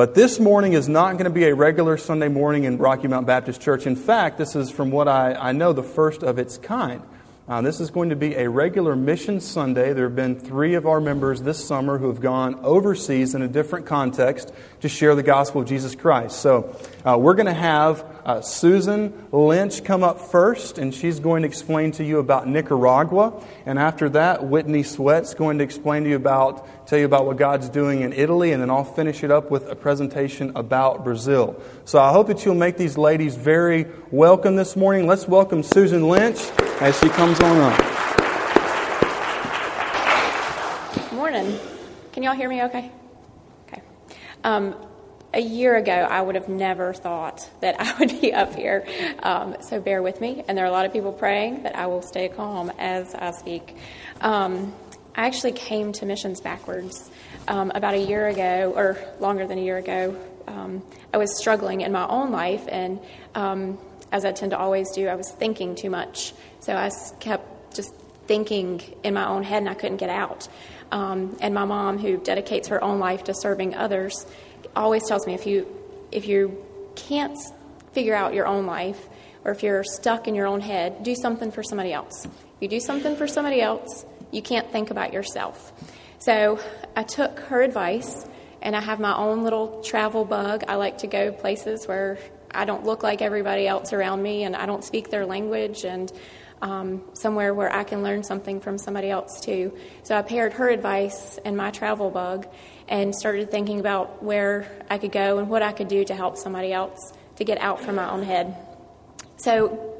But this morning is not going to be a regular Sunday morning in Rocky Mount Baptist Church. In fact, this is, from what I, I know, the first of its kind. Uh, this is going to be a regular Mission Sunday. There have been three of our members this summer who have gone overseas in a different context to share the gospel of Jesus Christ. So uh, we're going to have uh, Susan Lynch come up first, and she's going to explain to you about Nicaragua. And after that, Whitney Sweat's going to explain to you about, tell you about what God's doing in Italy, and then I'll finish it up with a presentation about Brazil. So I hope that you'll make these ladies very welcome this morning. Let's welcome Susan Lynch as she comes on up. Morning. Can y'all hear me okay? Okay. Um, a year ago, I would have never thought that I would be up here. Um, so bear with me. And there are a lot of people praying that I will stay calm as I speak. Um, I actually came to missions backwards um, about a year ago, or longer than a year ago. Um, I was struggling in my own life, and um, as I tend to always do, I was thinking too much. So I kept just thinking in my own head, and I couldn't get out. Um, and my mom, who dedicates her own life to serving others, always tells me if you if you can't figure out your own life, or if you're stuck in your own head, do something for somebody else. If you do something for somebody else, you can't think about yourself. So I took her advice, and I have my own little travel bug. I like to go places where I don't look like everybody else around me, and I don't speak their language, and um, somewhere where I can learn something from somebody else too. So I paired her advice and my travel bug and started thinking about where I could go and what I could do to help somebody else to get out from my own head. So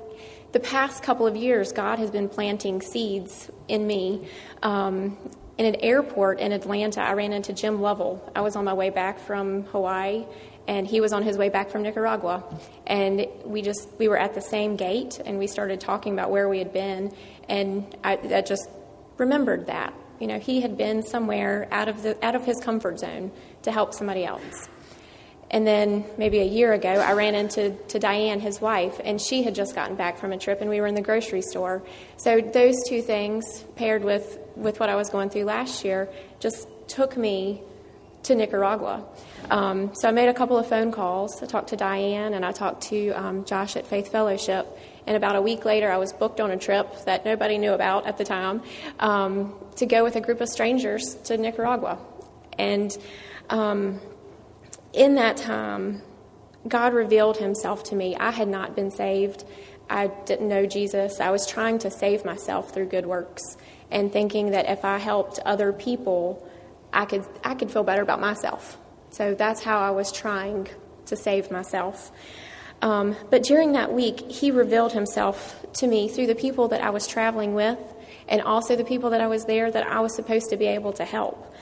the past couple of years, God has been planting seeds in me. Um, in an airport in Atlanta, I ran into Jim Lovell. I was on my way back from Hawaii, and he was on his way back from Nicaragua. And we just we were at the same gate, and we started talking about where we had been, and I, I just remembered that. You know, he had been somewhere out of the out of his comfort zone to help somebody else. And then maybe a year ago, I ran into to Diane, his wife, and she had just gotten back from a trip, and we were in the grocery store. So those two things, paired with with what I was going through last year, just took me to Nicaragua. Um, so I made a couple of phone calls. I talked to Diane and I talked to um, Josh at Faith Fellowship. And about a week later, I was booked on a trip that nobody knew about at the time um, to go with a group of strangers to Nicaragua. And um, in that time, God revealed himself to me. I had not been saved. I didn't know Jesus. I was trying to save myself through good works and thinking that if I helped other people, I could I could feel better about myself. So that's how I was trying to save myself. Um, but during that week, he revealed himself to me through the people that I was traveling with, and also the people that I was there that I was supposed to be able to help.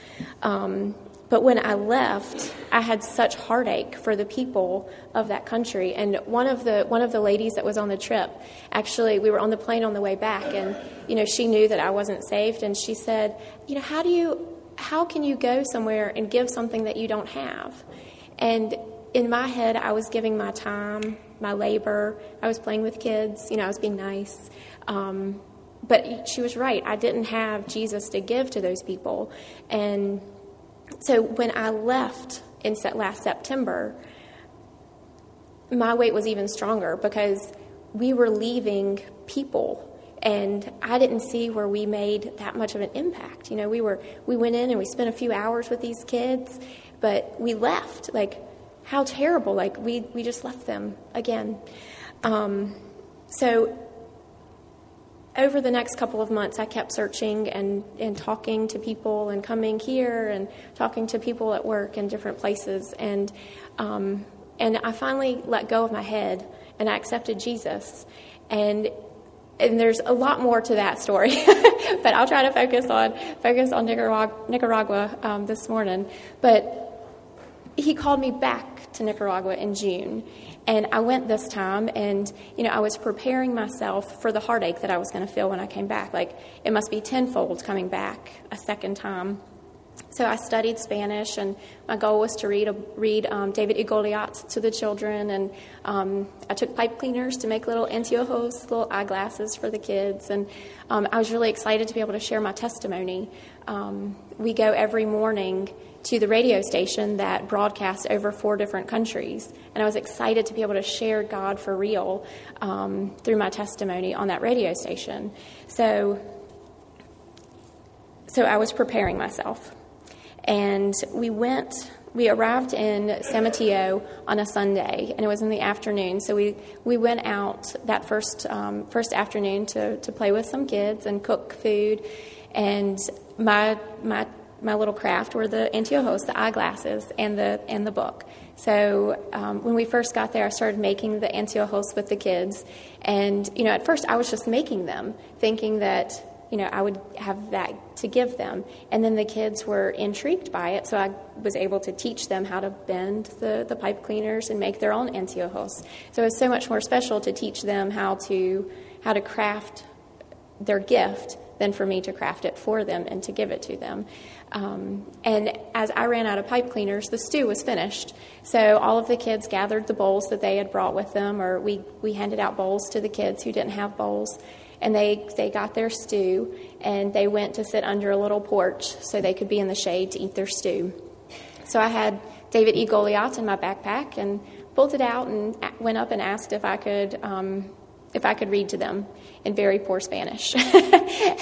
Um, but when I left, I had such heartache for the people of that country. And one of the one of the ladies that was on the trip, actually, we were on the plane on the way back, and you know, she knew that I wasn't saved, and she said, you know, how do you how can you go somewhere and give something that you don't have? And in my head, I was giving my time, my labor. I was playing with kids. You know, I was being nice. Um, but she was right. I didn't have Jesus to give to those people. And so when I left in last September, my weight was even stronger because we were leaving people and I didn't see where we made that much of an impact. You know, we were we went in and we spent a few hours with these kids, but we left. Like, how terrible! Like we we just left them again. Um, so over the next couple of months, I kept searching and, and talking to people and coming here and talking to people at work in different places. And, um, and I finally let go of my head and I accepted Jesus. And and there's a lot more to that story, but I'll try to focus on focus on Nicaragua, Nicaragua um, this morning. But he called me back to Nicaragua in June, and I went this time, and you know I was preparing myself for the heartache that I was going to feel when I came back. Like it must be tenfold coming back a second time, So I studied Spanish, and my goal was to read read um, David y Goliat to the children, and um, I took pipe cleaners to make little anteojos, little eyeglasses for the kids, and um, I was really excited to be able to share my testimony. Um, we go every morning to the radio station that broadcasts over four different countries, and I was excited to be able to share God for real um, through my testimony on that radio station. So, so I was preparing myself. And we went, we arrived in San Mateo on a Sunday, and it was in the afternoon. So we, we went out that first, um, first afternoon to, to play with some kids and cook food. And my, my, my little craft were the anteojos, the eyeglasses, and the, and the book. So um, when we first got there, I started making the anteojos with the kids. And, you know, at first I was just making them, thinking that you know, I would have that to give them. And then the kids were intrigued by it, so I was able to teach them how to bend the, the pipe cleaners and make their own anteojos. So it was so much more special to teach them how to how to craft their gift than for me to craft it for them and to give it to them. Um, and as I ran out of pipe cleaners, the stew was finished. So all of the kids gathered the bowls that they had brought with them, or we, we handed out bowls to the kids who didn't have bowls and they, they got their stew and they went to sit under a little porch so they could be in the shade to eat their stew. So I had David E. Goliat in my backpack and pulled it out and went up and asked if I could um, if I could read to them in very poor Spanish.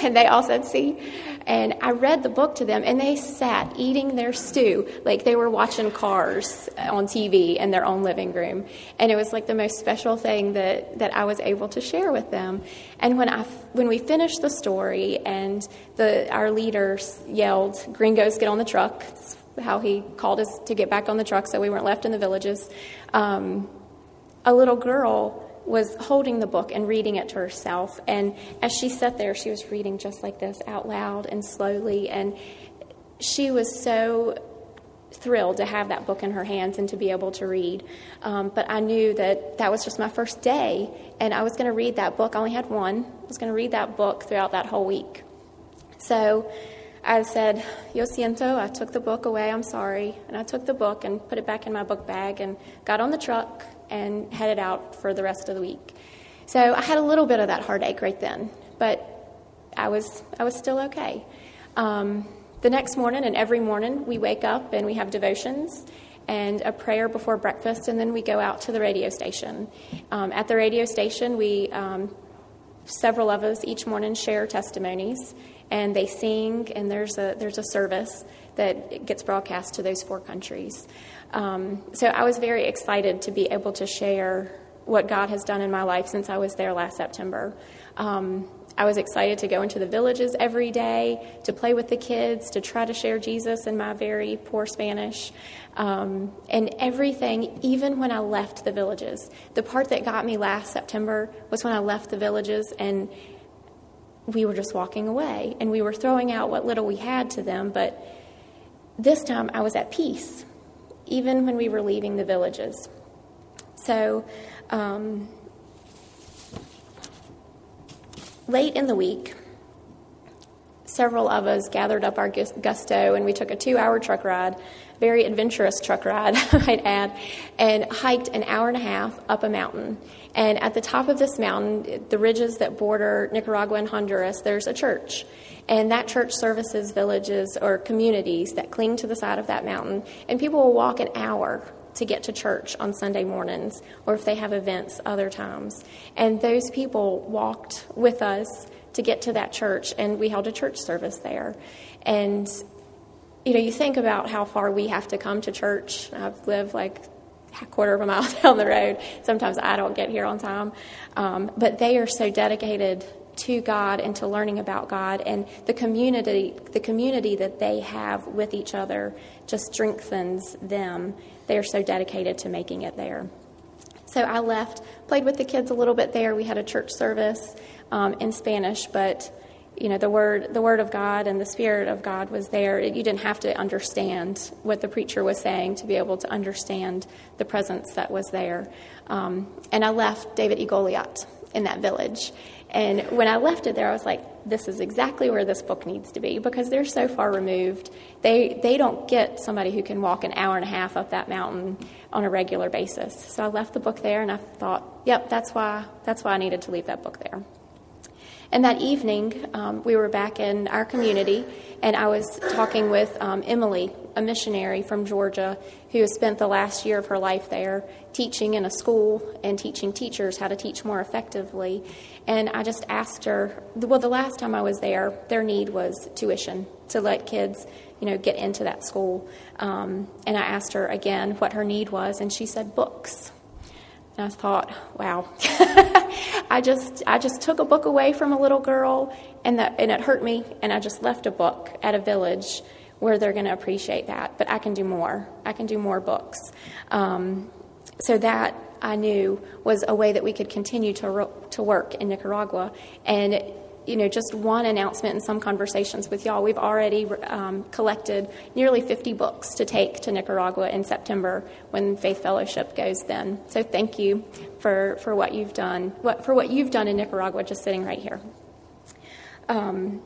and they all said, see. And I read the book to them, and they sat eating their stew like they were watching cars on TV in their own living room. And it was like the most special thing that, that I was able to share with them. And when, I, when we finished the story, and the, our leader yelled, Gringos, get on the truck. How he called us to get back on the truck so we weren't left in the villages. Um, a little girl was holding the book and reading it to herself. And as she sat there, she was reading just like this out loud and slowly. And she was so thrilled to have that book in her hands and to be able to read. Um, but I knew that that was just my first day, and I was going to read that book. I only had one. I was going to read that book throughout that whole week. So I said, Yo siento. I took the book away. I'm sorry. And I took the book and put it back in my book bag and got on the truck and headed out for the rest of the week. So I had a little bit of that heartache right then, but I was I was still okay. Um, the next morning and every morning we wake up and we have devotions and a prayer before breakfast, and then we go out to the radio station. Um, at the radio station, we um, several of us each morning share testimonies, and they sing, and there's a there's a service that gets broadcast to those four countries. Um, so I was very excited to be able to share what God has done in my life since I was there last September. Um, I was excited to go into the villages every day, to play with the kids, to try to share Jesus in my very poor Spanish. Um, and everything, even when I left the villages. The part that got me last September was when I left the villages and we were just walking away and we were throwing out what little we had to them, but this time I was at peace even when we were leaving the villages. So, um, late in the week, several of us gathered up our gusto and we took a two hour truck ride, very adventurous truck ride, I might add, and hiked an hour and a half up a mountain. And at the top of this mountain, the ridges that border Nicaragua and Honduras, there's a church. And that church services villages or communities that cling to the side of that mountain. And people will walk an hour to get to church on Sunday mornings, or if they have events other times. And those people walked with us to get to that church, and we held a church service there. And you know, you think about how far we have to come to church. I've lived like a quarter of a mile down the road. Sometimes I don't get here on time. Um, but they are so dedicated to God and to learning about God and the community the community that they have with each other just strengthens them. They are so dedicated to making it there. So I left, played with the kids a little bit there. We had a church service um, in Spanish, but you know the word the word of God and the spirit of God was there. You didn't have to understand what the preacher was saying to be able to understand the presence that was there. Um, and I left David E. Goliat in that village. And when I left it there, I was like, this is exactly where this book needs to be because they're so far removed. They, they don't get somebody who can walk an hour and a half up that mountain on a regular basis. So I left the book there and I thought, yep, that's why, that's why I needed to leave that book there. And that evening, um, we were back in our community, and I was talking with um, Emily, a missionary from Georgia, who has spent the last year of her life there teaching in a school and teaching teachers how to teach more effectively. And I just asked her, well, the last time I was there, their need was tuition to let kids, you know, get into that school. Um, and I asked her again what her need was, and she said books. And I thought, wow, I just I just took a book away from a little girl, and that and it hurt me, and I just left a book at a village where they're going to appreciate that. But I can do more. I can do more books. Um, so that I knew was a way that we could continue to to work in Nicaragua, and you know, just one announcement and some conversations with y'all. We've already um, collected nearly 50 books to take to Nicaragua in September when Faith Fellowship goes then. So thank you for, for what you've done, what, for what you've done in Nicaragua, just sitting right here. Um,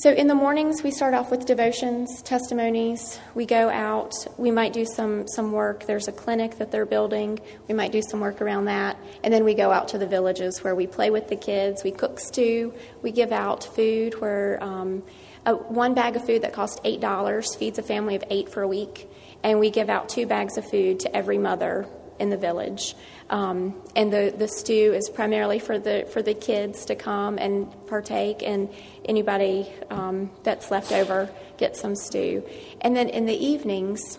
so in the mornings, we start off with devotions, testimonies. We go out. We might do some some work. There's a clinic that they're building. We might do some work around that, and then we go out to the villages where we play with the kids. We cook stew. We give out food. Where um, a, one bag of food that costs eight dollars feeds a family of eight for a week, and we give out two bags of food to every mother in the village. Um, and the, the stew is primarily for the for the kids to come and partake, and anybody um, that's left over gets some stew. And then in the evenings,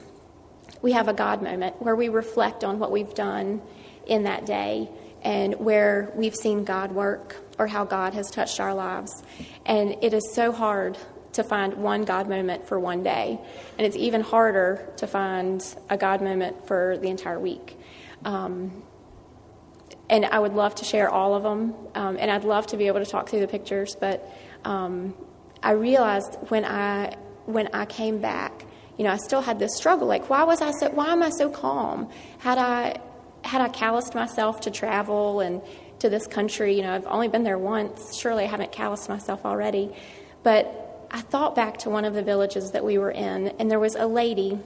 we have a God moment where we reflect on what we've done in that day and where we've seen God work or how God has touched our lives. And it is so hard to find one God moment for one day, and it's even harder to find a God moment for the entire week. Um, and I would love to share all of them, um, and I'd love to be able to talk through the pictures. But um, I realized when I when I came back, you know, I still had this struggle. Like, why was I so? Why am I so calm? Had I had I calloused myself to travel and to this country? You know, I've only been there once. Surely I haven't calloused myself already. But I thought back to one of the villages that we were in, and there was a lady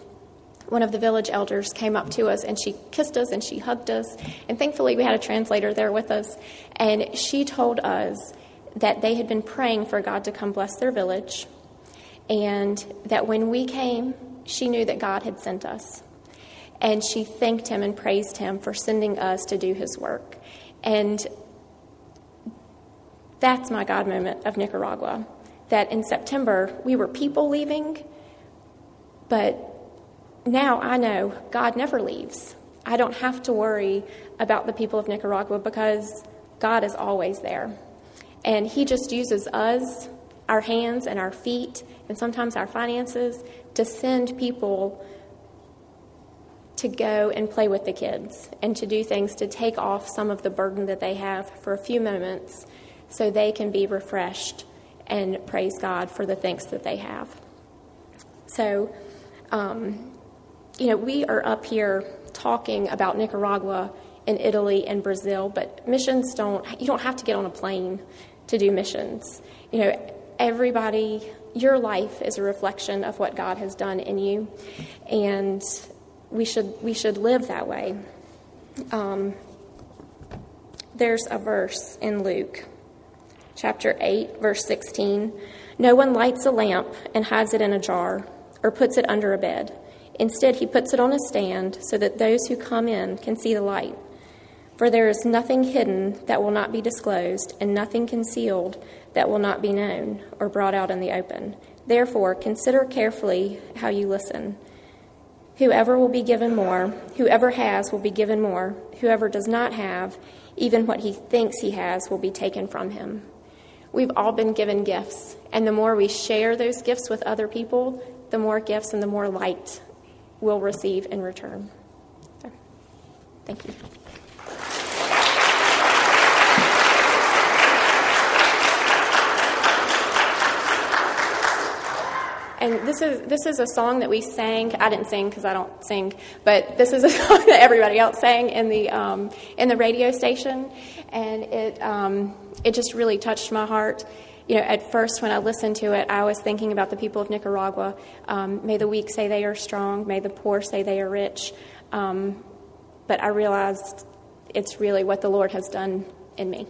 one of the village elders came up to us and she kissed us and she hugged us. And thankfully, we had a translator there with us. And she told us that they had been praying for God to come bless their village. And that when we came, she knew that God had sent us. And she thanked him and praised him for sending us to do his work. And that's my God moment of Nicaragua. That in September, we were people leaving, but now I know God never leaves. I don't have to worry about the people of Nicaragua because God is always there. And He just uses us, our hands and our feet, and sometimes our finances to send people to go and play with the kids and to do things to take off some of the burden that they have for a few moments so they can be refreshed and praise God for the things that they have. So, um, you know, we are up here talking about Nicaragua and Italy and Brazil, but missions don't, you don't have to get on a plane to do missions. You know, everybody, your life is a reflection of what God has done in you, and we should, we should live that way. Um, there's a verse in Luke chapter 8, verse 16. No one lights a lamp and hides it in a jar or puts it under a bed Instead, he puts it on a stand so that those who come in can see the light. For there is nothing hidden that will not be disclosed, and nothing concealed that will not be known or brought out in the open. Therefore, consider carefully how you listen. Whoever will be given more, whoever has will be given more, whoever does not have, even what he thinks he has will be taken from him. We've all been given gifts, and the more we share those gifts with other people, the more gifts and the more light will receive in return. So, thank you. and this is this is a song that we sang. I didn't sing because I don't sing, but this is a song that everybody else sang in the um, in the radio station, and it um, it just really touched my heart. You know, at first when I listened to it, I was thinking about the people of Nicaragua. Um, may the weak say they are strong. May the poor say they are rich. Um, but I realized it's really what the Lord has done in me.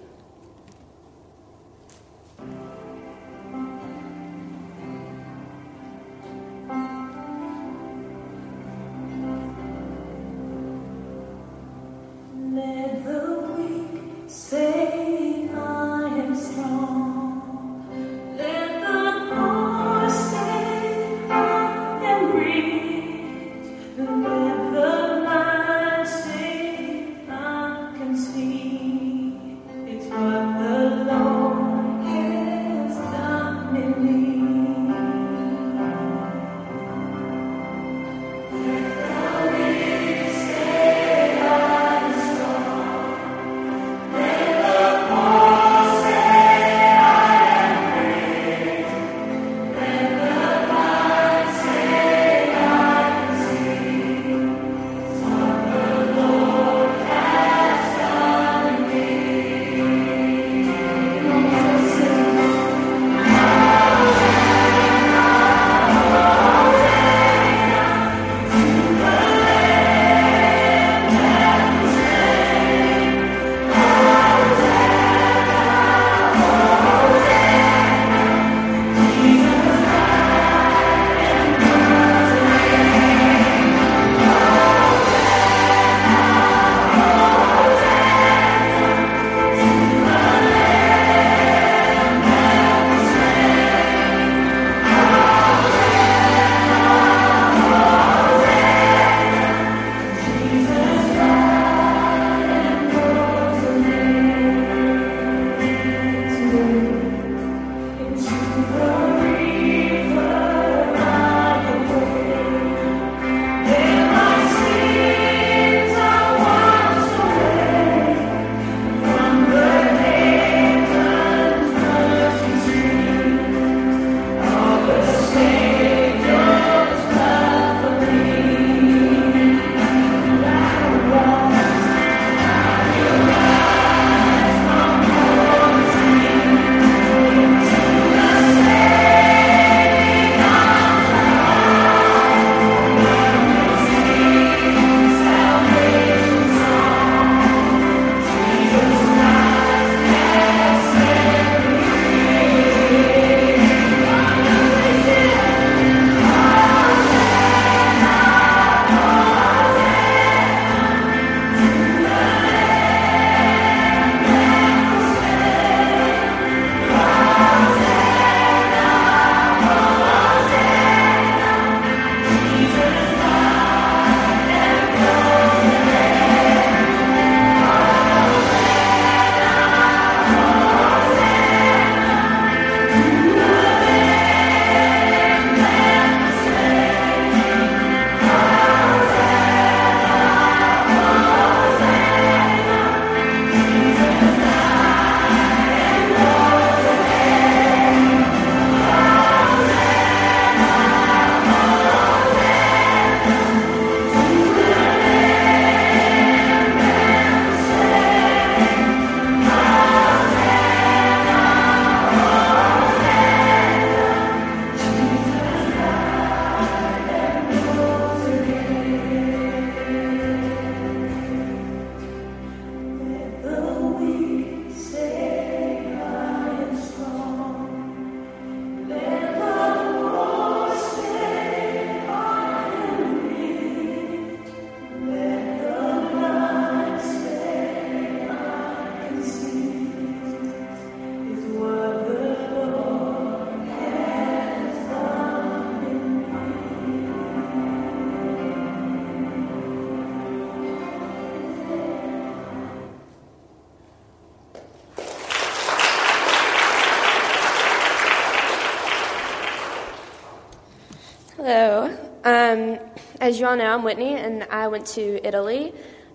As you all know, I'm Whitney, and I went to Italy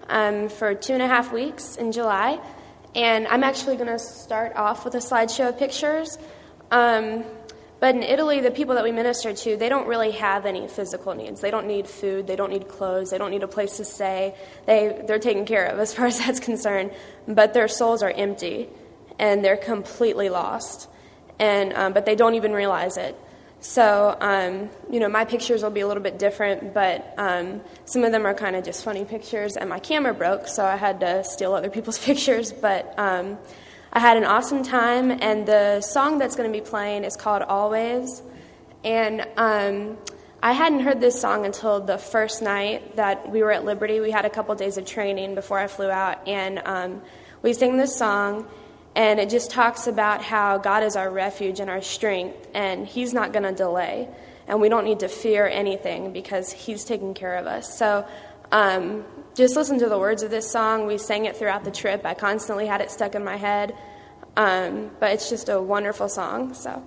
um, for two and a half weeks in July. And I'm actually going to start off with a slideshow of pictures. Um, But in Italy, the people that we minister to, they don't really have any physical needs. They don't need food, they don't need clothes, they don't need a place to stay. They, they're taken care of as far as that's concerned. But their souls are empty and they're completely lost. And, um, but they don't even realize it. So, um, you know, my pictures will be a little bit different, but um, some of them are kind of just funny pictures, and my camera broke, so I had to steal other people's pictures. But um, I had an awesome time, and the song that's going to be playing is called Always. And um, I hadn't heard this song until the first night that we were at Liberty. We had a couple days of training before I flew out, and um, we sang this song, and it just talks about how God is our refuge and our strength, and He's not going to delay, and we don't need to fear anything because He's taking care of us. So um, just listen to the words of this song. We sang it throughout the trip. I constantly had it stuck in my head. Um, but it's just a wonderful song. So.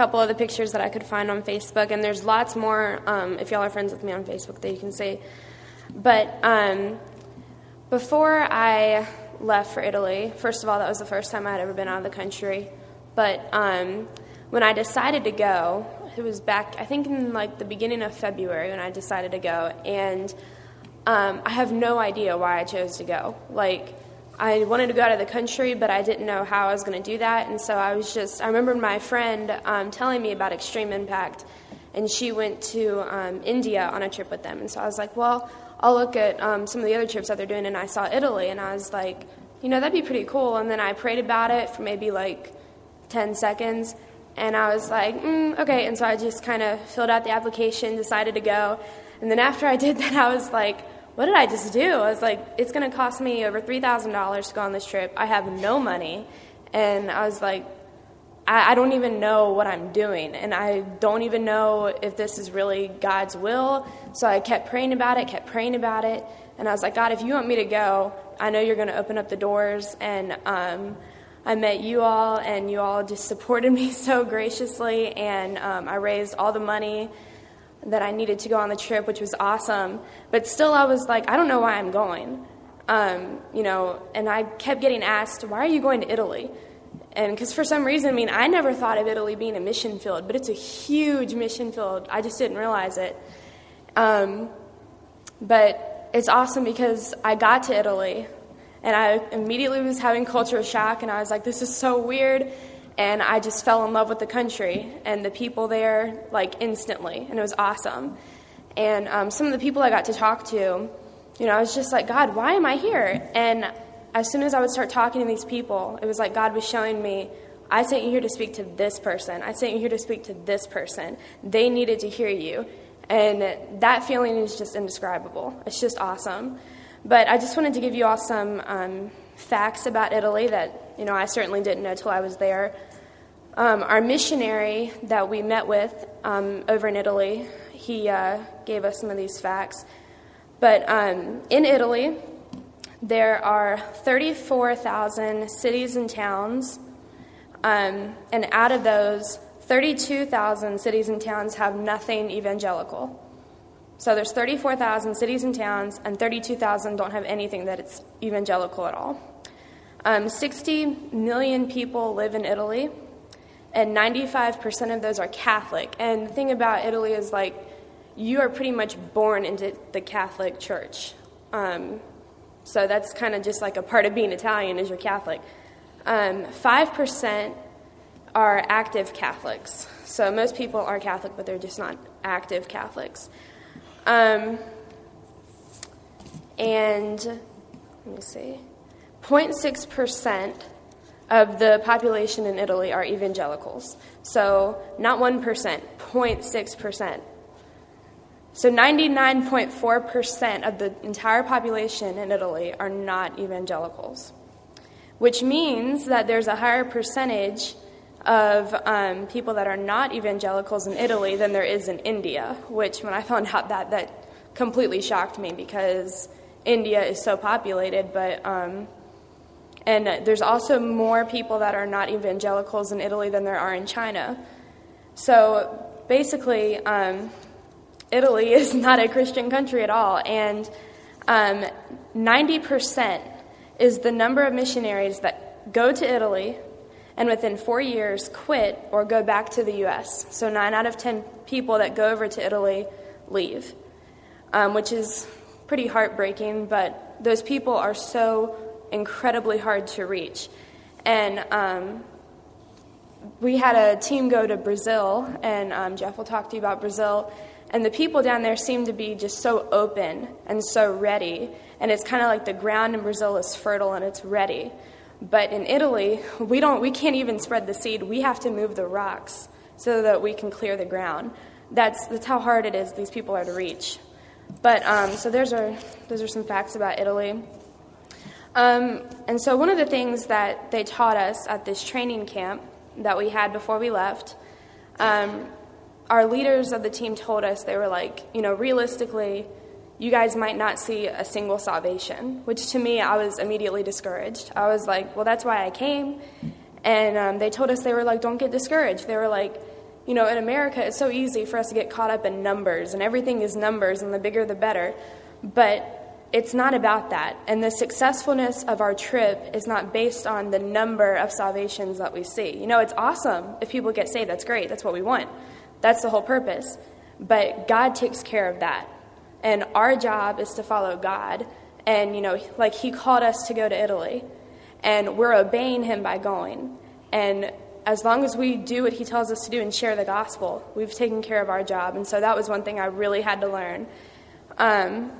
Couple of the pictures that I could find on Facebook, and there's lots more um, if y'all are friends with me on Facebook that you can see. But um, before I left for Italy, first of all, that was the first time I had ever been out of the country. But um, when I decided to go, it was back, I think, in like the beginning of February when I decided to go, and um, I have no idea why I chose to go. Like, I wanted to go out of the country, but I didn't know how I was going to do that, and so I was just. I remember my friend um, telling me about Extreme Impact, and she went to um, India on a trip with them, and so I was like, well, I'll look at um, some of the other trips that they're doing, and I saw Italy, and I was like, you know, that'd be pretty cool. And then I prayed about it for maybe like 10 seconds, and I was like, mm, okay. And so I just kind of filled out the application, decided to go. And then after I did that, I was like, what did I just do? I was like, it's going to cost me over $3,000 to go on this trip. I have no money. And I was like, I, I don't even know what I'm doing. And I don't even know if this is really God's will. So I kept praying about it, kept praying about it. And I was like, God, if you want me to go, I know you're going to open up the doors. And um, I met you all, and you all just supported me so graciously. And um, I raised all the money that I needed to go on the trip, which was awesome. But still, I was like, I don't know why I'm going. Um, you know, and I kept getting asked, why are you going to Italy? And because for some reason, I mean, I never thought of Italy being a mission field, but it's a huge mission field. I just didn't realize it. Um, but it's awesome because I got to Italy and I immediately was having culture shock and I was like, this is so weird. And I just fell in love with the country and the people there, like instantly, and it was awesome. And um, some of the people I got to talk to, you know, I was just like, God, why am I here? And as soon as I would start talking to these people, it was like God was showing me, I sent you here to speak to this person. I sent you here to speak to this person. They needed to hear you. And that feeling is just indescribable. It's just awesome. But I just wanted to give you all some um, facts about Italy that you know I certainly didn't know till I was there. Um, our missionary that we met with um, over in Italy, he uh, gave us some of these facts. But um, in Italy, there are 34,000 cities and towns, um, and out of those, 32,000 cities and towns have nothing evangelical. So there's 34,000 cities and towns, and 32,000 don't have anything that it's evangelical at all. Um, 60 million people live in Italy, and 95% of those are Catholic. And the thing about Italy is like you are pretty much born into the Catholic Church. Um, so that's kind of just like a part of being Italian is you're Catholic. Um, 5% are active Catholics. So most people are Catholic, but they're just not active Catholics. Um, and let me see 0.6% of the population in Italy are evangelicals. So not 1%, 0.6%. So 99.4% of the entire population in Italy are not evangelicals, which means that there's a higher percentage of um, people that are not evangelicals in Italy than there is in India, which when I found out that, that completely shocked me because India is so populated, but um, and there's also more people that are not evangelicals in Italy than there are in China. So basically, um, Italy is not a Christian country at all, and 90% um, is the number of missionaries that go to Italy and within four years quit or go back to the U.S. So nine out of ten people that go over to Italy leave, um, which is pretty heartbreaking, but those people are so incredibly hard to reach. And um, we had a team go to Brazil, and um, Jeff will talk to you about Brazil. And the people down there seem to be just so open and so ready. And it's kind of like the ground in Brazil is fertile and it's ready. But in Italy, we, don't, we can't even spread the seed. We have to move the rocks so that we can clear the ground. That's, that's how hard it is these people are to reach. But um, so there's are, those are some facts about Italy. Um, and so one of the things that they taught us at this training camp that we had before we left, um, our leaders of the team told us they were like, you know, realistically, you guys might not see a single salvation, which to me, I was immediately discouraged. I was like, well, that's why I came. And um, they told us, they were like, don't get discouraged. They were like, you know, in America, it's so easy for us to get caught up in numbers, and everything is numbers, and the bigger the better. But it's not about that. And the successfulness of our trip is not based on the number of salvations that we see. You know, it's awesome if people get saved. That's great. That's what we want. That's the whole purpose. But God takes care of that. And our job is to follow God. And, you know, like He called us to go to Italy. And we're obeying Him by going. And as long as we do what He tells us to do and share the gospel, we've taken care of our job. And so that was one thing I really had to learn. Um,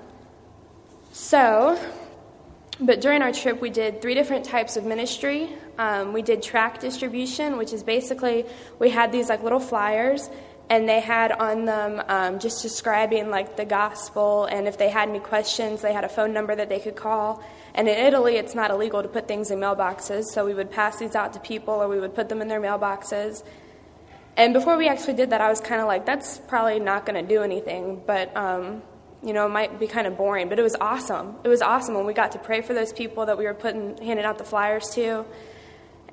so, but during our trip, we did three different types of ministry. Um, we did tract distribution, which is basically we had these like little flyers, and they had on them um, just describing like the gospel and if they had any questions they had a phone number that they could call and in italy it's not illegal to put things in mailboxes so we would pass these out to people or we would put them in their mailboxes and before we actually did that i was kind of like that's probably not going to do anything but um, you know it might be kind of boring but it was awesome it was awesome when we got to pray for those people that we were putting handing out the flyers to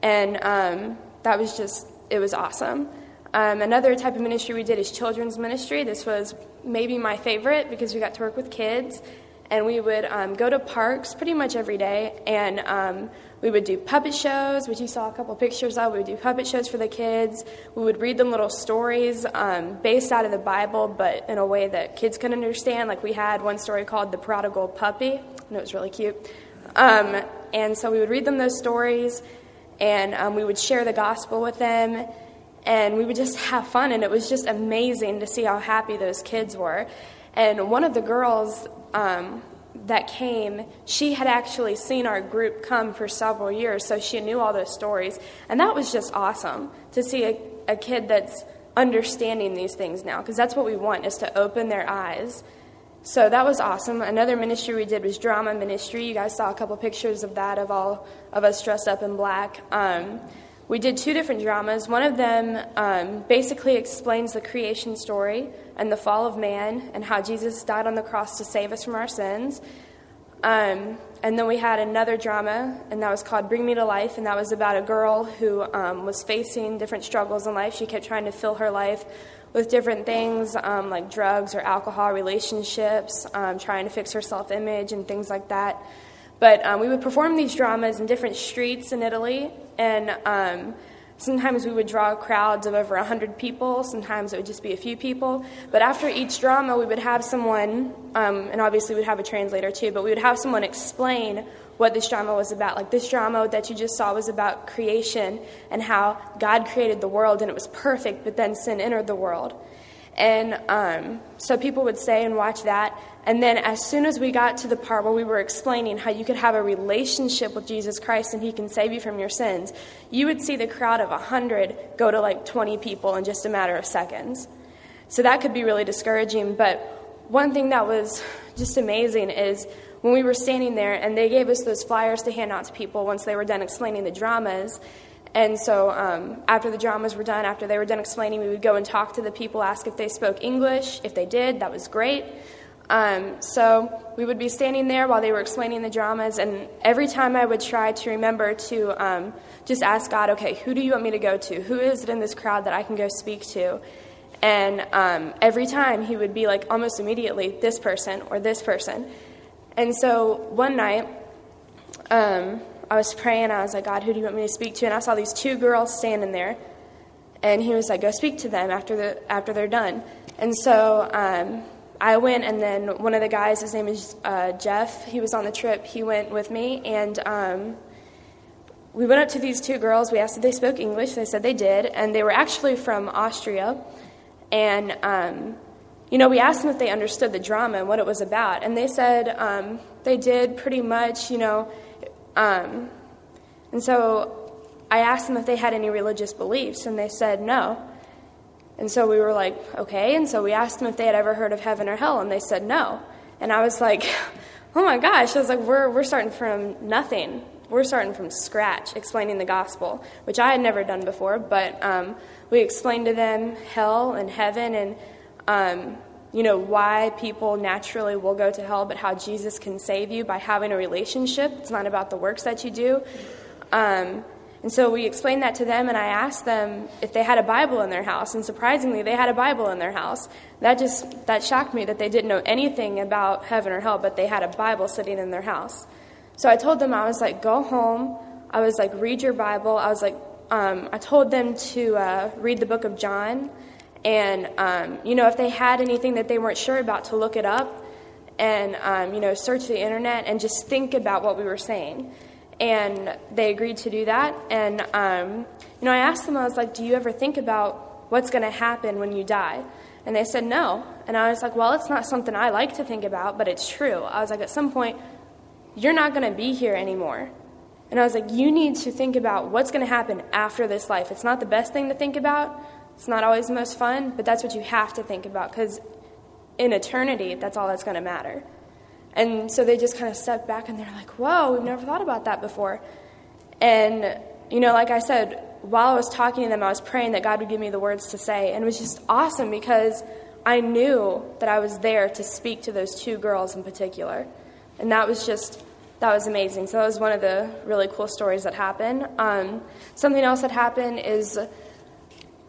and um, that was just it was awesome um, another type of ministry we did is children's ministry. This was maybe my favorite because we got to work with kids. And we would um, go to parks pretty much every day, and um, we would do puppet shows, which you saw a couple pictures of. We would do puppet shows for the kids. We would read them little stories um, based out of the Bible, but in a way that kids could understand. Like we had one story called The Prodigal Puppy, and it was really cute. Um, and so we would read them those stories, and um, we would share the gospel with them and we would just have fun and it was just amazing to see how happy those kids were and one of the girls um, that came she had actually seen our group come for several years so she knew all those stories. And that was just awesome to see a, a kid that's understanding these things now because that's what we want is to open their eyes. So that was awesome. Another ministry we did was drama ministry. You guys saw a couple pictures of that of all of us dressed up in black. Um, we did two different dramas. One of them um, basically explains the creation story and the fall of man and how Jesus died on the cross to save us from our sins. Um, and then we had another drama, and that was called Bring Me to Life, and that was about a girl who um, was facing different struggles in life. She kept trying to fill her life with different things um, like drugs or alcohol, relationships, um, trying to fix her self image, and things like that. But um, we would perform these dramas in different streets in Italy, and um, sometimes we would draw crowds of over 100 people, sometimes it would just be a few people. But after each drama, we would have someone, um, and obviously we'd have a translator too, but we would have someone explain what this drama was about. Like this drama that you just saw was about creation and how God created the world and it was perfect, but then sin entered the world. And um, so people would say and watch that. And then as soon as we got to the part where we were explaining how you could have a relationship with Jesus Christ and he can save you from your sins, you would see the crowd of 100 go to like 20 people in just a matter of seconds. So that could be really discouraging. But one thing that was just amazing is when we were standing there and they gave us those flyers to hand out to people once they were done explaining the dramas and so um, after the dramas were done, after they were done explaining, we would go and talk to the people, ask if they spoke English. If they did, that was great. Um, so we would be standing there while they were explaining the dramas, and every time I would try to remember to um, just ask God, okay, who do you want me to go to? Who is it in this crowd that I can go speak to? And um, every time he would be like, almost immediately, this person or this person. And so one night, um, I was praying. I was like, God, who do you want me to speak to? And I saw these two girls standing there, and He was like, Go speak to them after the after they're done. And so um, I went, and then one of the guys, his name is uh, Jeff. He was on the trip. He went with me, and um, we went up to these two girls. We asked if they spoke English. They said they did, and they were actually from Austria. And um, you know, we asked them if they understood the drama and what it was about, and they said um, they did pretty much. You know um, and so I asked them if they had any religious beliefs, and they said no. And so we were like, okay. And so we asked them if they had ever heard of heaven or hell, and they said no. And I was like, oh my gosh. I was like, we're, we're starting from nothing. We're starting from scratch explaining the gospel, which I had never done before. But um, we explained to them hell and heaven and, um, you know, why people naturally will go to hell, but how Jesus can save you by having a relationship. It's not about the works that you do. Um, and so we explained that to them, and I asked them if they had a Bible in their house. And surprisingly, they had a Bible in their house. That just that shocked me that they didn't know anything about heaven or hell, but they had a Bible sitting in their house. So I told them I was like, go home. I was like, read your Bible. I was like, um, I told them to uh, read the book of John, and um, you know, if they had anything that they weren't sure about, to look it up, and um, you know, search the internet and just think about what we were saying and they agreed to do that. And um, you know, I asked them, I was like, "Do you ever think about what's going to happen when you die?" And they said no. And I was like, "Well, it's not something I like to think about, but it's true." I was like, "At some point, you're not going to be here anymore." And I was like, "You need to think about what's going to happen after this life. It's not the best thing to think about. It's not always the most fun, but that's what you have to think about because in eternity, that's all that's going to matter." And so they just kind of stepped back and they're like, whoa, we've never thought about that before. And, you know, like I said, while I was talking to them, I was praying that God would give me the words to say. And it was just awesome because I knew that I was there to speak to those two girls in particular. And that was just, that was amazing. So that was one of the really cool stories that happened. Um, something else that happened is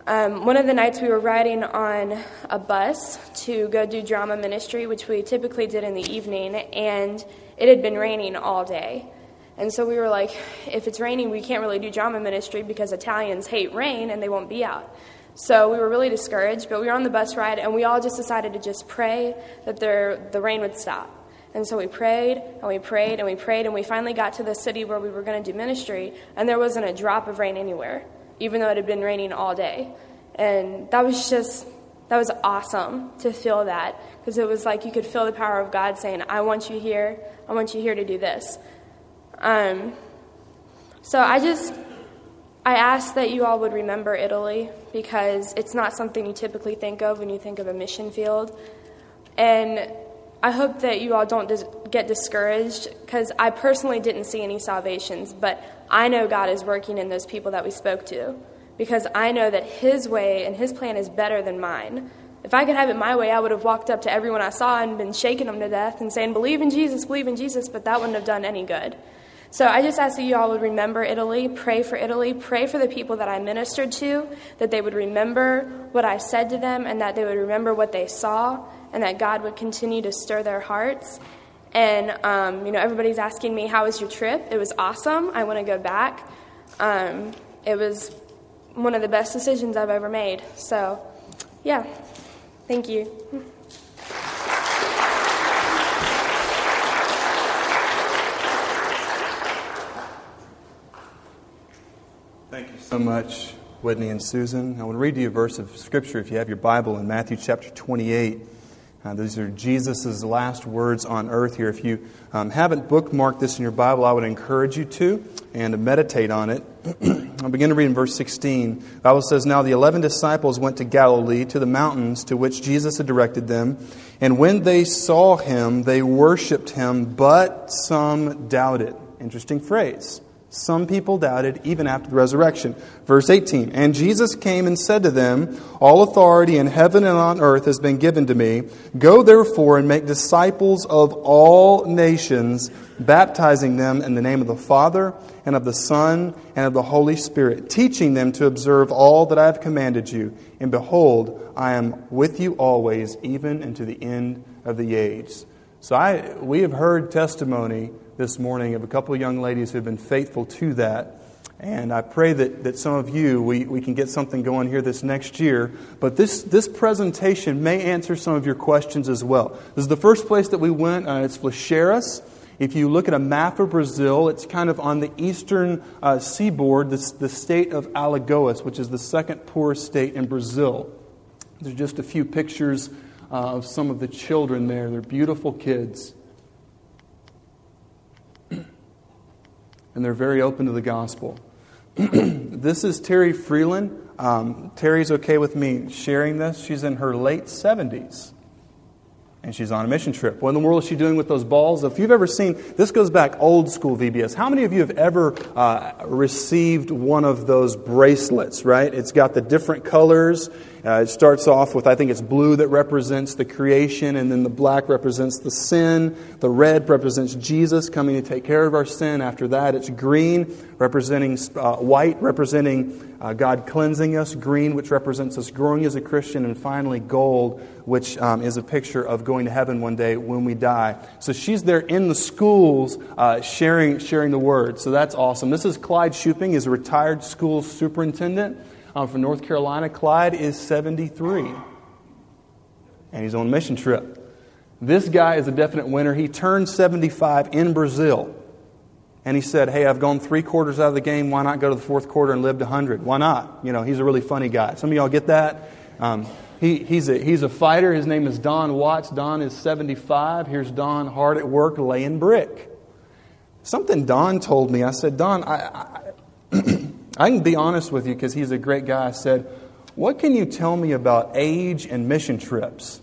um, one of the nights we were riding on a bus to go do drama ministry, which we typically did in the evening, and it had been raining all day. And so we were like, if it's raining, we can't really do drama ministry because Italians hate rain and they won't be out. So we were really discouraged, but we were on the bus ride and we all just decided to just pray that there, the rain would stop. And so we prayed and we prayed and we prayed and we finally got to the city where we were going to do ministry and there wasn't a drop of rain anywhere even though it had been raining all day. And that was just, that was awesome to feel that because it was like you could feel the power of God saying, I want you here. I want you here to do this. Um, so I just, I ask that you all would remember Italy because it's not something you typically think of when you think of a mission field. And I hope that you all don't dis- get discouraged because I personally didn't see any salvations, but I know God is working in those people that we spoke to because I know that His way and His plan is better than mine. If I could have it my way, I would have walked up to everyone I saw and been shaking them to death and saying, Believe in Jesus, believe in Jesus, but that wouldn't have done any good. So I just ask that you all would remember Italy, pray for Italy, pray for the people that I ministered to, that they would remember what I said to them, and that they would remember what they saw, and that God would continue to stir their hearts. And, um, you know, everybody's asking me, How was your trip? It was awesome. I want to go back. Um, it was one of the best decisions I've ever made. So, yeah, thank you. Thank you so much, Whitney and Susan. I want to read to you a verse of Scripture if you have your Bible in Matthew chapter 28. Uh, these are Jesus' last words on earth here. If you um, haven't bookmarked this in your Bible, I would encourage you to and to meditate on it. I'll begin to read in verse 16. The Bible says, Now the eleven disciples went to Galilee, to the mountains to which Jesus had directed them. And when they saw him, they worshipped him, but some doubted. Interesting phrase. Some people doubted even after the resurrection. Verse 18 And Jesus came and said to them, All authority in heaven and on earth has been given to me. Go therefore and make disciples of all nations, baptizing them in the name of the Father and of the Son and of the Holy Spirit, teaching them to observe all that I have commanded you. And behold, I am with you always, even unto the end of the age. So I, we have heard testimony this morning of a couple of young ladies who have been faithful to that. And I pray that, that some of you, we, we can get something going here this next year. But this, this presentation may answer some of your questions as well. This is the first place that we went. Uh, it's Flecheiras. If you look at a map of Brazil, it's kind of on the eastern uh, seaboard, the, the state of Alagoas, which is the second poorest state in Brazil. There's just a few pictures uh, of some of the children there. They're beautiful kids. And they're very open to the gospel. this is Terry Freeland. Um, Terry's okay with me sharing this. She's in her late 70s and she's on a mission trip. What in the world is she doing with those balls? If you've ever seen, this goes back old school VBS. How many of you have ever uh, received one of those bracelets, right? It's got the different colors. Uh, it starts off with, I think it's blue that represents the creation, and then the black represents the sin. The red represents Jesus coming to take care of our sin. After that, it's green, representing uh, white, representing uh, God cleansing us, green, which represents us growing as a Christian, and finally gold, which um, is a picture of going to heaven one day when we die. So she's there in the schools uh, sharing, sharing the word. So that's awesome. This is Clyde Shuping, is a retired school superintendent um, from North Carolina. Clyde is 73, and he's on a mission trip. This guy is a definite winner. He turned 75 in Brazil. And he said, Hey, I've gone three quarters out of the game. Why not go to the fourth quarter and live to 100? Why not? You know, he's a really funny guy. Some of y'all get that? Um, he, he's, a, he's a fighter. His name is Don Watts. Don is 75. Here's Don hard at work laying brick. Something Don told me, I said, Don, I, I I can be honest with you because he's a great guy. I said, What can you tell me about age and mission trips?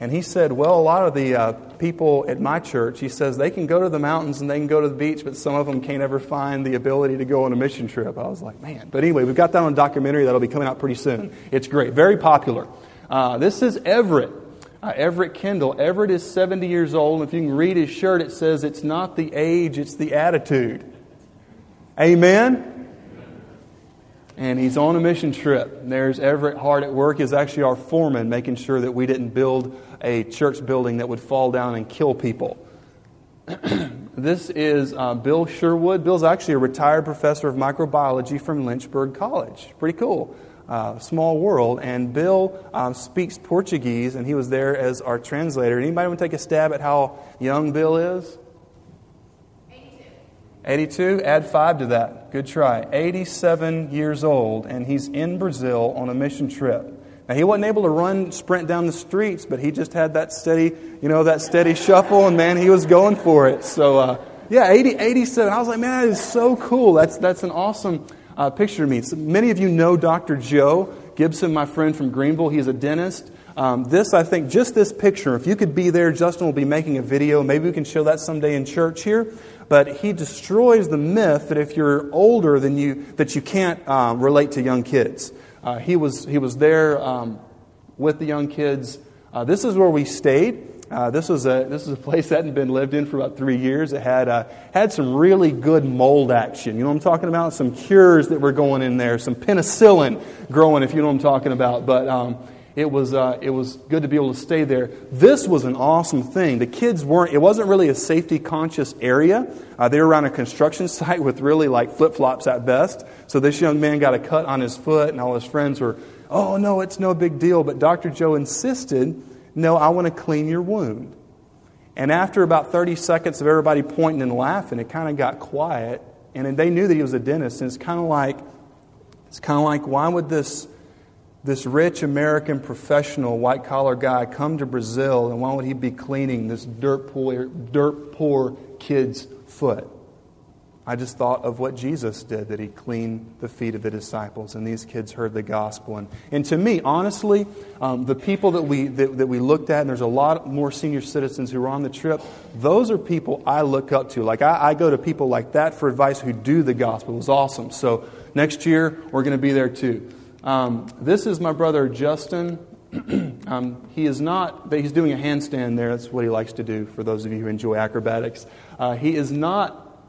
And he said, Well, a lot of the uh, people at my church, he says, they can go to the mountains and they can go to the beach, but some of them can't ever find the ability to go on a mission trip. I was like, Man. But anyway, we've got that on a documentary that'll be coming out pretty soon. It's great, very popular. Uh, this is Everett. Uh, Everett Kendall. Everett is 70 years old. and If you can read his shirt, it says, It's not the age, it's the attitude. Amen? And he's on a mission trip. There's Everett hard at work. He's actually our foreman, making sure that we didn't build a church building that would fall down and kill people. this is uh, Bill Sherwood. Bill's actually a retired professor of microbiology from Lynchburg College. Pretty cool. Uh, small world. And Bill um, speaks Portuguese, and he was there as our translator. Anybody want to take a stab at how young Bill is? 82, add 5 to that. Good try. 87 years old, and he's in Brazil on a mission trip. Now, he wasn't able to run, sprint down the streets, but he just had that steady, you know, that steady shuffle, and man, he was going for it. So, uh, yeah, 80, 87. I was like, man, that is so cool. That's, that's an awesome uh, picture of me. So many of you know Dr. Joe Gibson, my friend from Greenville. He's a dentist. Um, this, I think, just this picture, if you could be there, Justin will be making a video. Maybe we can show that someday in church here but he destroys the myth that if you're older than you, that you can't um, relate to young kids. Uh, he, was, he was there um, with the young kids. Uh, this is where we stayed. Uh, this, was a, this was a place that hadn't been lived in for about three years. It had, uh, had some really good mold action. You know what I'm talking about? Some cures that were going in there, some penicillin growing, if you know what I'm talking about. But um, it was, uh, it was good to be able to stay there. This was an awesome thing. The kids weren't, it wasn't really a safety conscious area. Uh, they were around a construction site with really like flip flops at best. So this young man got a cut on his foot, and all his friends were, oh, no, it's no big deal. But Dr. Joe insisted, no, I want to clean your wound. And after about 30 seconds of everybody pointing and laughing, it kind of got quiet. And they knew that he was a dentist. And it's kind of like, it's kind of like, why would this this rich American professional, white collar guy come to Brazil, and why would he be cleaning this dirt poor, dirt poor kid's foot? I just thought of what Jesus did, that he cleaned the feet of the disciples, and these kids heard the gospel. And, and to me, honestly, um, the people that we, that, that we looked at, and there's a lot more senior citizens who were on the trip, those are people I look up to. Like, I, I go to people like that for advice who do the gospel. It was awesome. So next year, we're going to be there too. Um, this is my brother Justin. um, he is not, he's doing a handstand there. That's what he likes to do for those of you who enjoy acrobatics. Uh, he is not,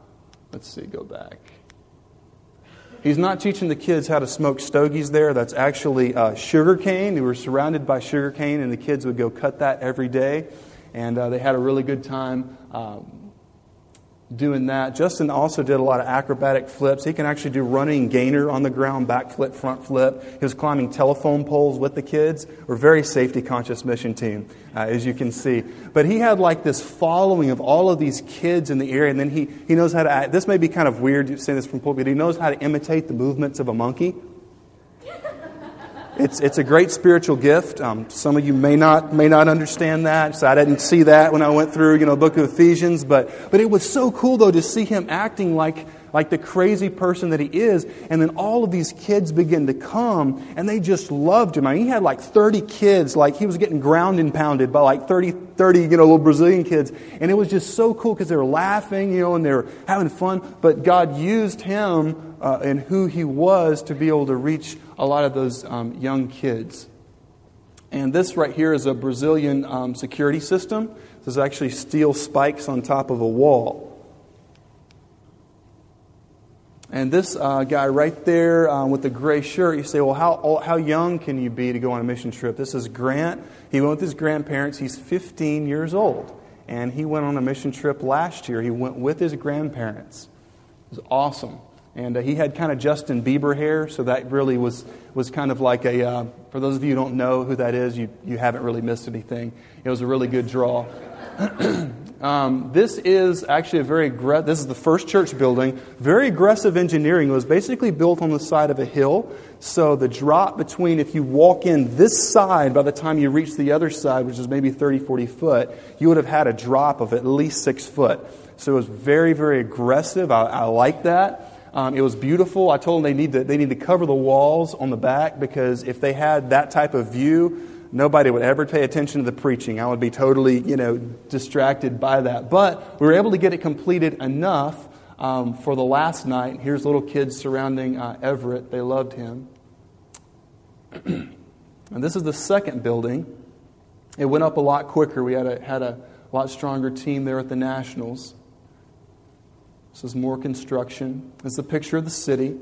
let's see, go back. He's not teaching the kids how to smoke stogies there. That's actually uh, sugar cane. They were surrounded by sugar cane, and the kids would go cut that every day. And uh, they had a really good time. Um, doing that. Justin also did a lot of acrobatic flips. He can actually do running gainer on the ground, back flip, front flip. He was climbing telephone poles with the kids. We're very safety conscious mission team, uh, as you can see. But he had like this following of all of these kids in the area, and then he, he knows how to act. This may be kind of weird saying this from pulpit, he knows how to imitate the movements of a monkey. It's, it's a great spiritual gift. Um, some of you may not, may not understand that. So I didn't see that when I went through, you know, book of Ephesians. But, but it was so cool, though, to see him acting like, like the crazy person that he is. And then all of these kids begin to come, and they just loved him. I mean, he had like 30 kids. Like, he was getting ground and pounded by like 30, 30 you know, little Brazilian kids. And it was just so cool because they were laughing, you know, and they were having fun. But God used him uh, and who he was to be able to reach a lot of those um, young kids. And this right here is a Brazilian um, security system. This is actually steel spikes on top of a wall. And this uh, guy right there um, with the gray shirt, you say, well, how, how young can you be to go on a mission trip? This is Grant. He went with his grandparents. He's 15 years old. And he went on a mission trip last year. He went with his grandparents. It was awesome. And uh, he had kind of Justin Bieber hair, so that really was, was kind of like a, uh, for those of you who don't know who that is, you, you haven't really missed anything. It was a really good draw. Um, this is actually a very aggressive, this is the first church building. Very aggressive engineering. It was basically built on the side of a hill. So the drop between, if you walk in this side, by the time you reach the other side, which is maybe 30, 40 foot, you would have had a drop of at least six foot. So it was very, very aggressive. I, I like that. Um, it was beautiful. I told them they need, to, they need to cover the walls on the back because if they had that type of view, nobody would ever pay attention to the preaching. I would be totally, you know, distracted by that. But we were able to get it completed enough um, for the last night. Here's little kids surrounding uh, Everett. They loved him. and this is the second building. It went up a lot quicker. We had a, had a lot stronger team there at the Nationals. This is more construction. It's a picture of the city.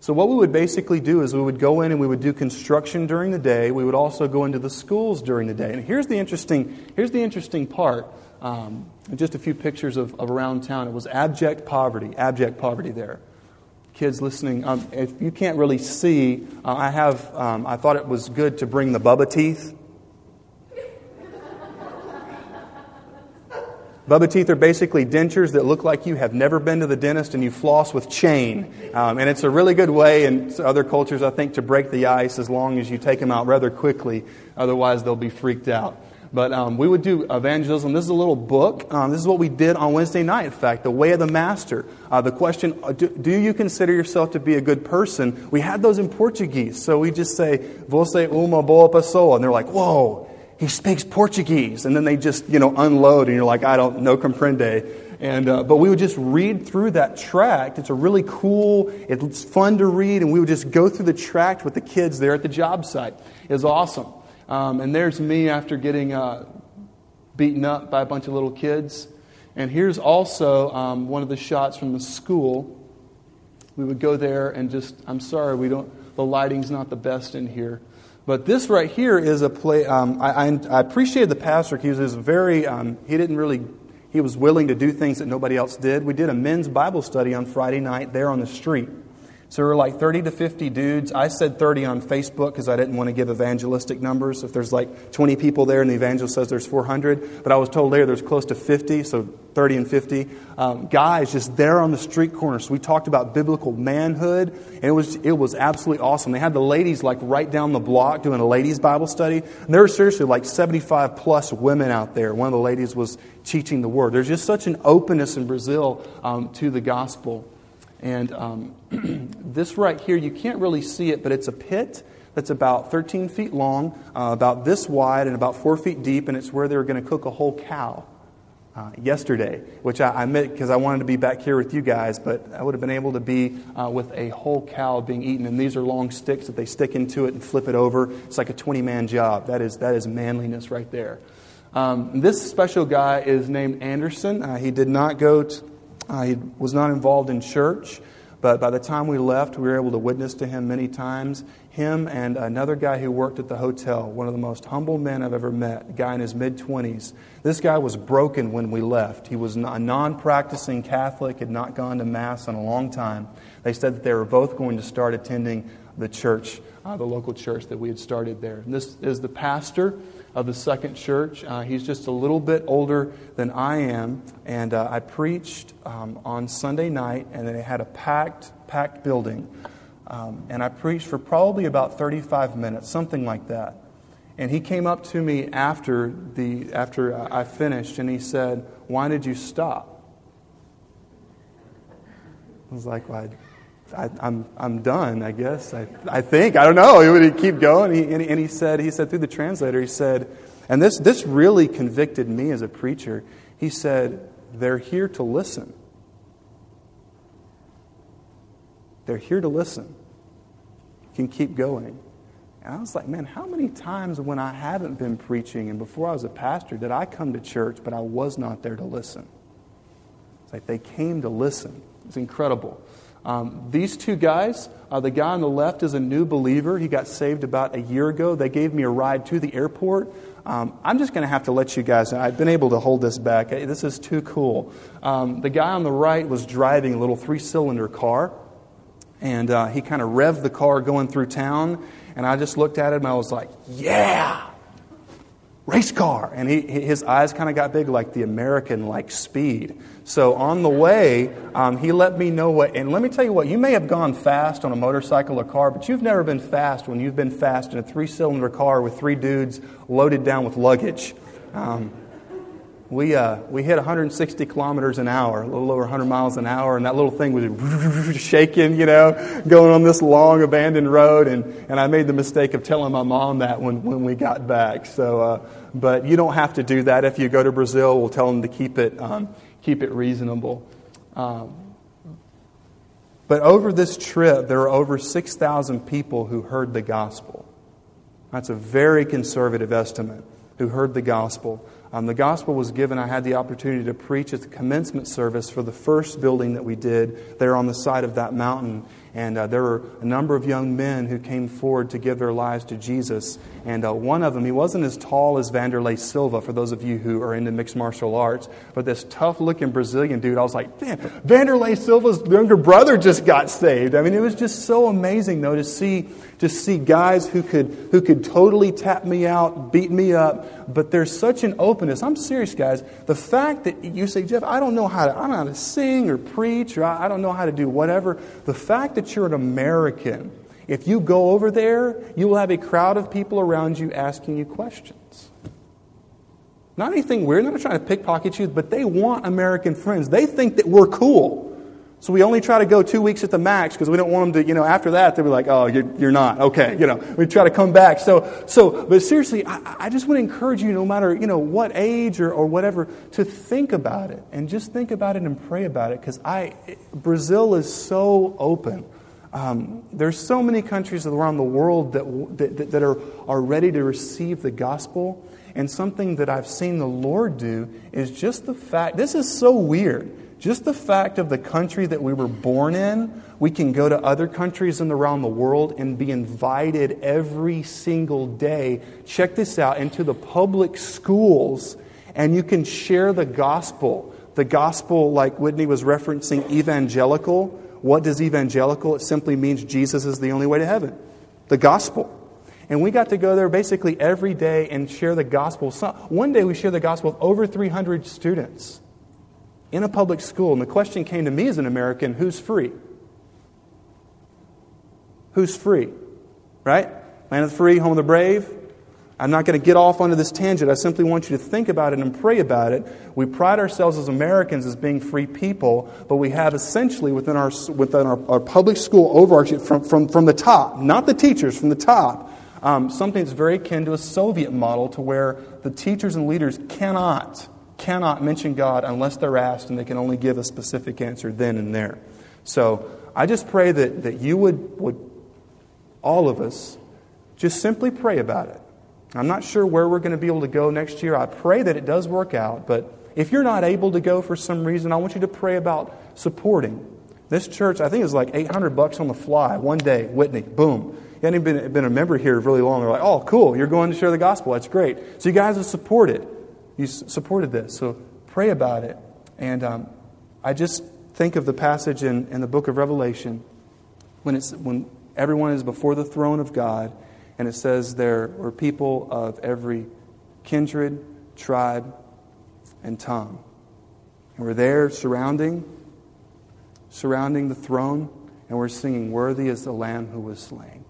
So, what we would basically do is we would go in and we would do construction during the day. We would also go into the schools during the day. And here's the interesting, here's the interesting part. Um, just a few pictures of, of, around town. It was abject poverty, abject poverty there. Kids listening. Um, if you can't really see, uh, I have. Um, I thought it was good to bring the Bubba teeth Bubba teeth are basically dentures that look like you have never been to the dentist and you floss with chain. Um, and it's a really good way in other cultures, I think, to break the ice as long as you take them out rather quickly. Otherwise, they'll be freaked out. But um, we would do evangelism. This is a little book. Um, this is what we did on Wednesday night, in fact, The Way of the Master. Uh, the question, uh, do, do, you consider yourself to be a good person? We had those in Portuguese. So we just say, Você uma boa pessoa. And they're like, whoa, he speaks Portuguese. And then they just, you know, unload, and you're like, I don't know, comprende. And, uh, but we would just read through that tract. It's a really cool, it's fun to read, and we would just go through the tract with the kids there at the job site. It was awesome. Um, and there's me after getting uh, beaten up by a bunch of little kids. And here's also um, one of the shots from the school. We would go there and just, I'm sorry, we don't, the lighting's not the best in here. But this right here is a play. Um, I, I, I, appreciated the pastor. He was very, um, he didn't really, he was willing to do things that nobody else did. We did a men's Bible study on Friday night there on the street. So there were like 30 to 50 dudes. I said 30 on Facebook because I didn't want to give evangelistic numbers. If there's like 20 people there and the evangelist says there's 400, but I was told later there's close to 50, so 30 and 50. Um, guys just there on the street corner. So we talked about biblical manhood, and it was, it was absolutely awesome. They had the ladies like right down the block doing a ladies' Bible study. And there were seriously like 75 plus women out there. One of the ladies was teaching the word. There's just such an openness in Brazil um, to the gospel. And um, this right here, you can't really see it, but it's a pit that's about 13 feet long, uh, about this wide, and about four feet deep, and it's where they were going to cook a whole cow. Uh, yesterday, which I, I because I wanted to be back here with you guys, but I would have been able to be uh, with a whole cow being eaten. And these are long sticks that they stick into it and flip it over. It's like a 20 man job. That is, that is manliness right there. Um, this special guy is named Anderson. Uh, he did not go to, he was not involved in church, but by the time we left, we were able to witness to him many times. Him and another guy who worked at the hotel, one of the most humble men I've ever met, a guy in his mid 20s. This guy was broken when we left. He was a non practicing Catholic, had not gone to Mass in a long time. They said that they were both going to start attending the church, uh, the local church that we had started there. And this is the pastor of the second church. Uh, he's just a little bit older than I am, and uh, I preached um, on Sunday night, and they had a packed, packed building. Um, and I preached for probably about 35 minutes, something like that. And he came up to me after, the, after I finished, and he said, Why did you stop? I was like, well, I, am I'm, I'm done, I guess. I, I think. I don't know. He would keep going. He, and, he, and he said, he said through the translator, he said, and this, this really convicted me as a preacher. He said, they're here to listen. They're here to listen. You can keep going. And I was like, man, how many times when I haven't been preaching and before I was a pastor did I come to church, but I was not there to listen? It's like they came to listen. It's incredible. Um, these two guys, uh, the guy on the left is a new believer. He got saved about a year ago. They gave me a ride to the airport. Um, I'm just going to have to let you guys know. I've been able to hold this back. This is too cool. Um, the guy on the right was driving a little three cylinder car, and uh, he kind of revved the car going through town. And I just looked at him and I was like, yeah! Race car. And he, his eyes kind of got big like the American like speed. So on the way, um, he let me know what, and let me tell you what, you may have gone fast on a motorcycle or car, but you've never been fast when you've been fast in a three cylinder car with three dudes loaded down with luggage. Um, we, uh, we hit 160 kilometers an hour, a little over 100 miles an hour, and that little thing was shaking, you know, going on this long abandoned road. And, and I made the mistake of telling my mom that when, when we got back. So, uh, but you don't have to do that. If you go to Brazil, we'll tell them to keep it, um, keep it reasonable. Um, but over this trip, there were over 6,000 people who heard the gospel. That's a very conservative estimate who heard the gospel. Um, the gospel was given. I had the opportunity to preach at the commencement service for the first building that we did there on the side of that mountain. And uh, there were a number of young men who came forward to give their lives to Jesus. And uh, one of them, he wasn't as tall as Wanderlei Silva, for those of you who are into mixed martial arts, but this tough looking Brazilian dude, I was like, damn, Wanderlei Silva's younger brother just got saved. I mean, it was just so amazing, though, to see, to see guys who could, who could totally tap me out, beat me up, but there's such an openness. I'm serious, guys. The fact that you say, Jeff, I don't know how to, I don't know how to sing or preach, or I don't know how to do whatever. The fact that that you're an American, if you go over there, you will have a crowd of people around you asking you questions. Not anything weird, they're not trying to pickpocket you, but they want American friends. They think that we're cool. So we only try to go two weeks at the max because we don't want them to, you know, after that, they'll be like, oh, you're, you're not. Okay, you know, we try to come back. So, so but seriously, I, I just want to encourage you, no matter, you know, what age or, or whatever, to think about it and just think about it and pray about it because I, Brazil is so open. Um, there's so many countries around the world that, that, that are, are ready to receive the gospel. And something that I've seen the Lord do is just the fact, this is so weird. Just the fact of the country that we were born in, we can go to other countries and around the world and be invited every single day. Check this out into the public schools, and you can share the gospel. The gospel, like Whitney was referencing, evangelical what does evangelical? It simply means Jesus is the only way to heaven. The gospel. And we got to go there basically every day and share the gospel. One day we shared the gospel with over 300 students in a public school. And the question came to me as an American who's free? Who's free? Right? Land of the free, home of the brave. I'm not going to get off onto this tangent. I simply want you to think about it and pray about it. We pride ourselves as Americans as being free people, but we have essentially within our, within our, our public school overarching from, from, from the top, not the teachers, from the top, um, something that's very akin to a Soviet model to where the teachers and leaders cannot, cannot mention God unless they're asked and they can only give a specific answer then and there. So I just pray that, that you would, would, all of us, just simply pray about it. I'm not sure where we're going to be able to go next year. I pray that it does work out, but if you're not able to go for some reason, I want you to pray about supporting. This church, I think, is like 800 bucks on the fly one day. Whitney, boom. You hadn't been, been a member here really long. They're like, oh, cool, you're going to share the gospel. That's great. So you guys have supported. You supported this. So pray about it. And um, I just think of the passage in, in the book of Revelation when, it's, when everyone is before the throne of God and it says there were people of every kindred, tribe, and tongue. And we're there surrounding, surrounding the throne, and we're singing, Worthy is the Lamb who was slain.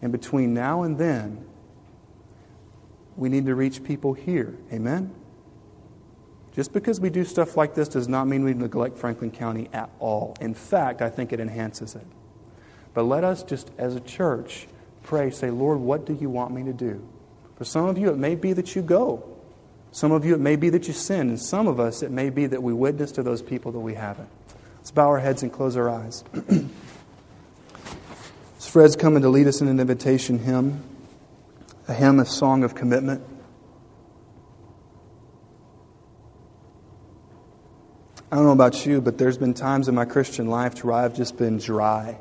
And between now and then, we need to reach people here. Amen? Just because we do stuff like this does not mean we neglect Franklin County at all. In fact, I think it enhances it. But let us just, as a church, pray, say, Lord, what do you want me to do? For some of you, it may be that you go. Some of you, it may be that you sin. And some of us, it may be that we witness to those people that we haven't. Let's bow our heads and close our eyes. Fred's coming to lead us in an invitation hymn, a hymn, a song of commitment. I don't know about you, but there's been times in my Christian life where I've just been dry.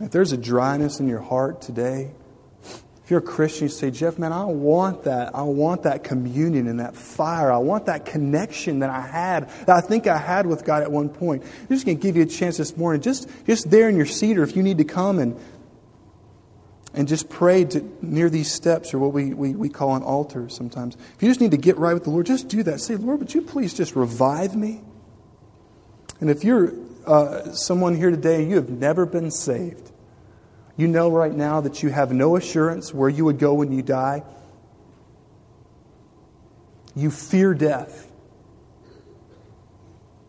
If there's a dryness in your heart today, if you're a Christian, you say, Jeff, man, I want that. I want that communion and that fire. I want that connection that I had, that I think I had with God at one point. I'm just going to give you a chance this morning, just, just there in your seat, or if you need to come and, and just pray to, near these steps, or what we, we, we call an altar sometimes. If you just need to get right with the Lord, just do that. Say, Lord, would you please just revive me? And if you're uh, someone here today you have never been saved, you know right now that you have no assurance where you would go when you die. You fear death.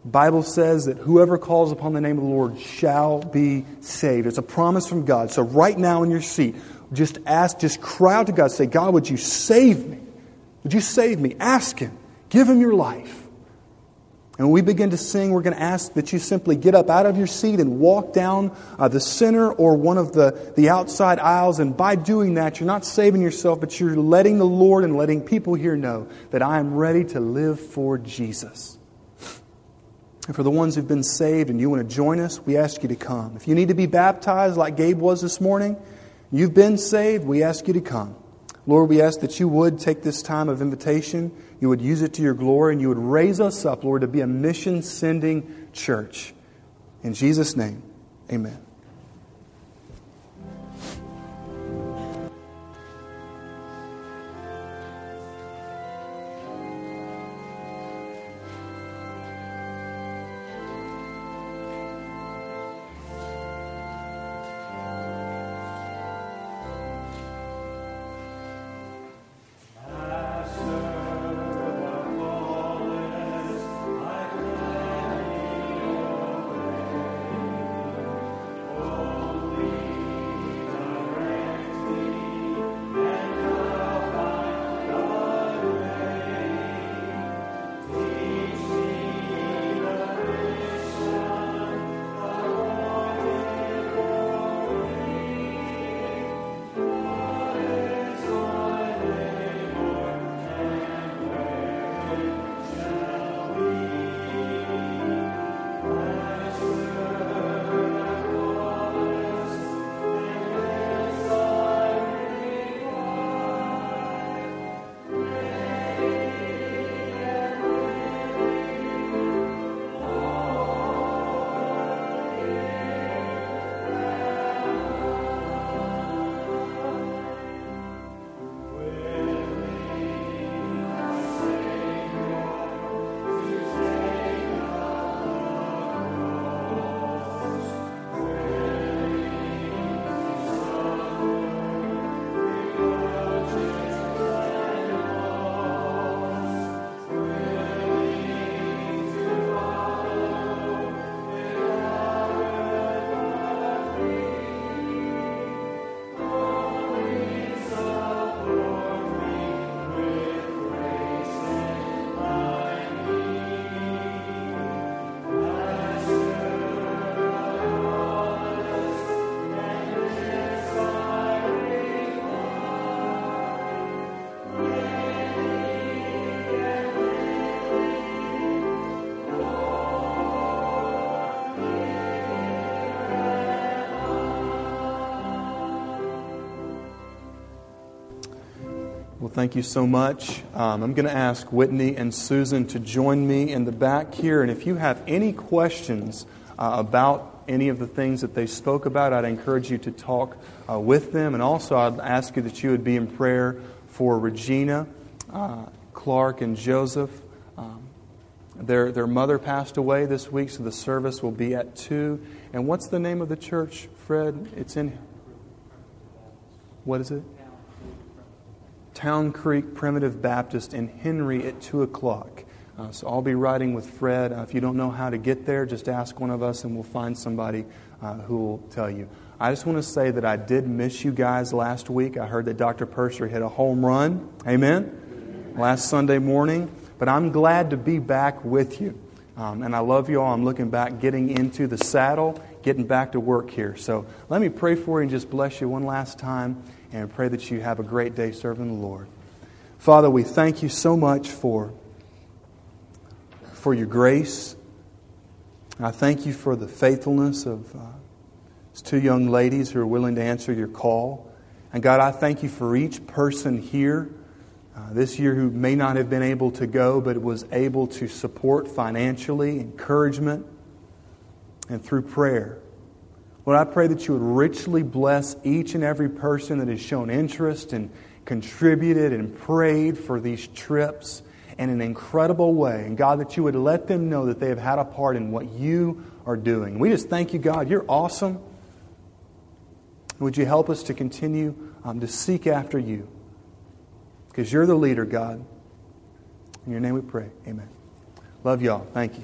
The Bible says that whoever calls upon the name of the Lord shall be saved. It's a promise from God. So right now in your seat, just ask, just cry out to God. Say, God, would you save me? Would you save me? Ask Him. Give Him your life. And when we begin to sing, we're going to ask that you simply get up out of your seat and walk down uh, the center or one of the, the outside aisles. And by doing that, you're not saving yourself, but you're letting the Lord and letting people here know that I am ready to live for Jesus. And for the ones who've been saved and you want to join us, we ask you to come. If you need to be baptized like Gabe was this morning, you've been saved, we ask you to come. Lord, we ask that you would take this time of invitation you would use it to your glory, and you would raise us up, Lord, to be a mission sending church. In Jesus' name, amen. Thank you so much. Um, I'm going to ask Whitney and Susan to join me in the back here. And if you have any questions uh, about any of the things that they spoke about, I'd encourage you to talk uh, with them. And also, I'd ask you that you would be in prayer for Regina, uh, Clark, and Joseph. Um, their, their mother passed away this week, so the service will be at 2. And what's the name of the church, Fred? It's in. What is it? Town Creek Primitive Baptist in Henry at 2 o'clock. Uh, so I'll be riding with Fred. Uh, if you don't know how to get there, just ask one of us and we'll find somebody uh, who will tell you. I just want to say that I did miss you guys last week. I heard that Dr. Purser hit a home run. Amen? Last Sunday morning. But I'm glad to be back with you. Um, and I love you all. I'm looking back, getting into the saddle, getting back to work here. So let me pray for you and just bless you one last time and pray that you have a great day serving the Lord. Father, we thank you so much for, for your grace. I thank you for the faithfulness of uh, these two young ladies who are willing to answer your call. And God, I thank you for each person here uh, this year who may not have been able to go, but was able to support financially, encouragement, and through prayer. Lord, I pray that you would richly bless each and every person that has shown interest and contributed and prayed for these trips in an incredible way. And God, that you would let them know that they have had a part in what you are doing. We just thank you, God. You're awesome. Would you help us to continue um, to seek after you? because you're the leader, God. In your name we pray. Amen. Love y'all. Thank you.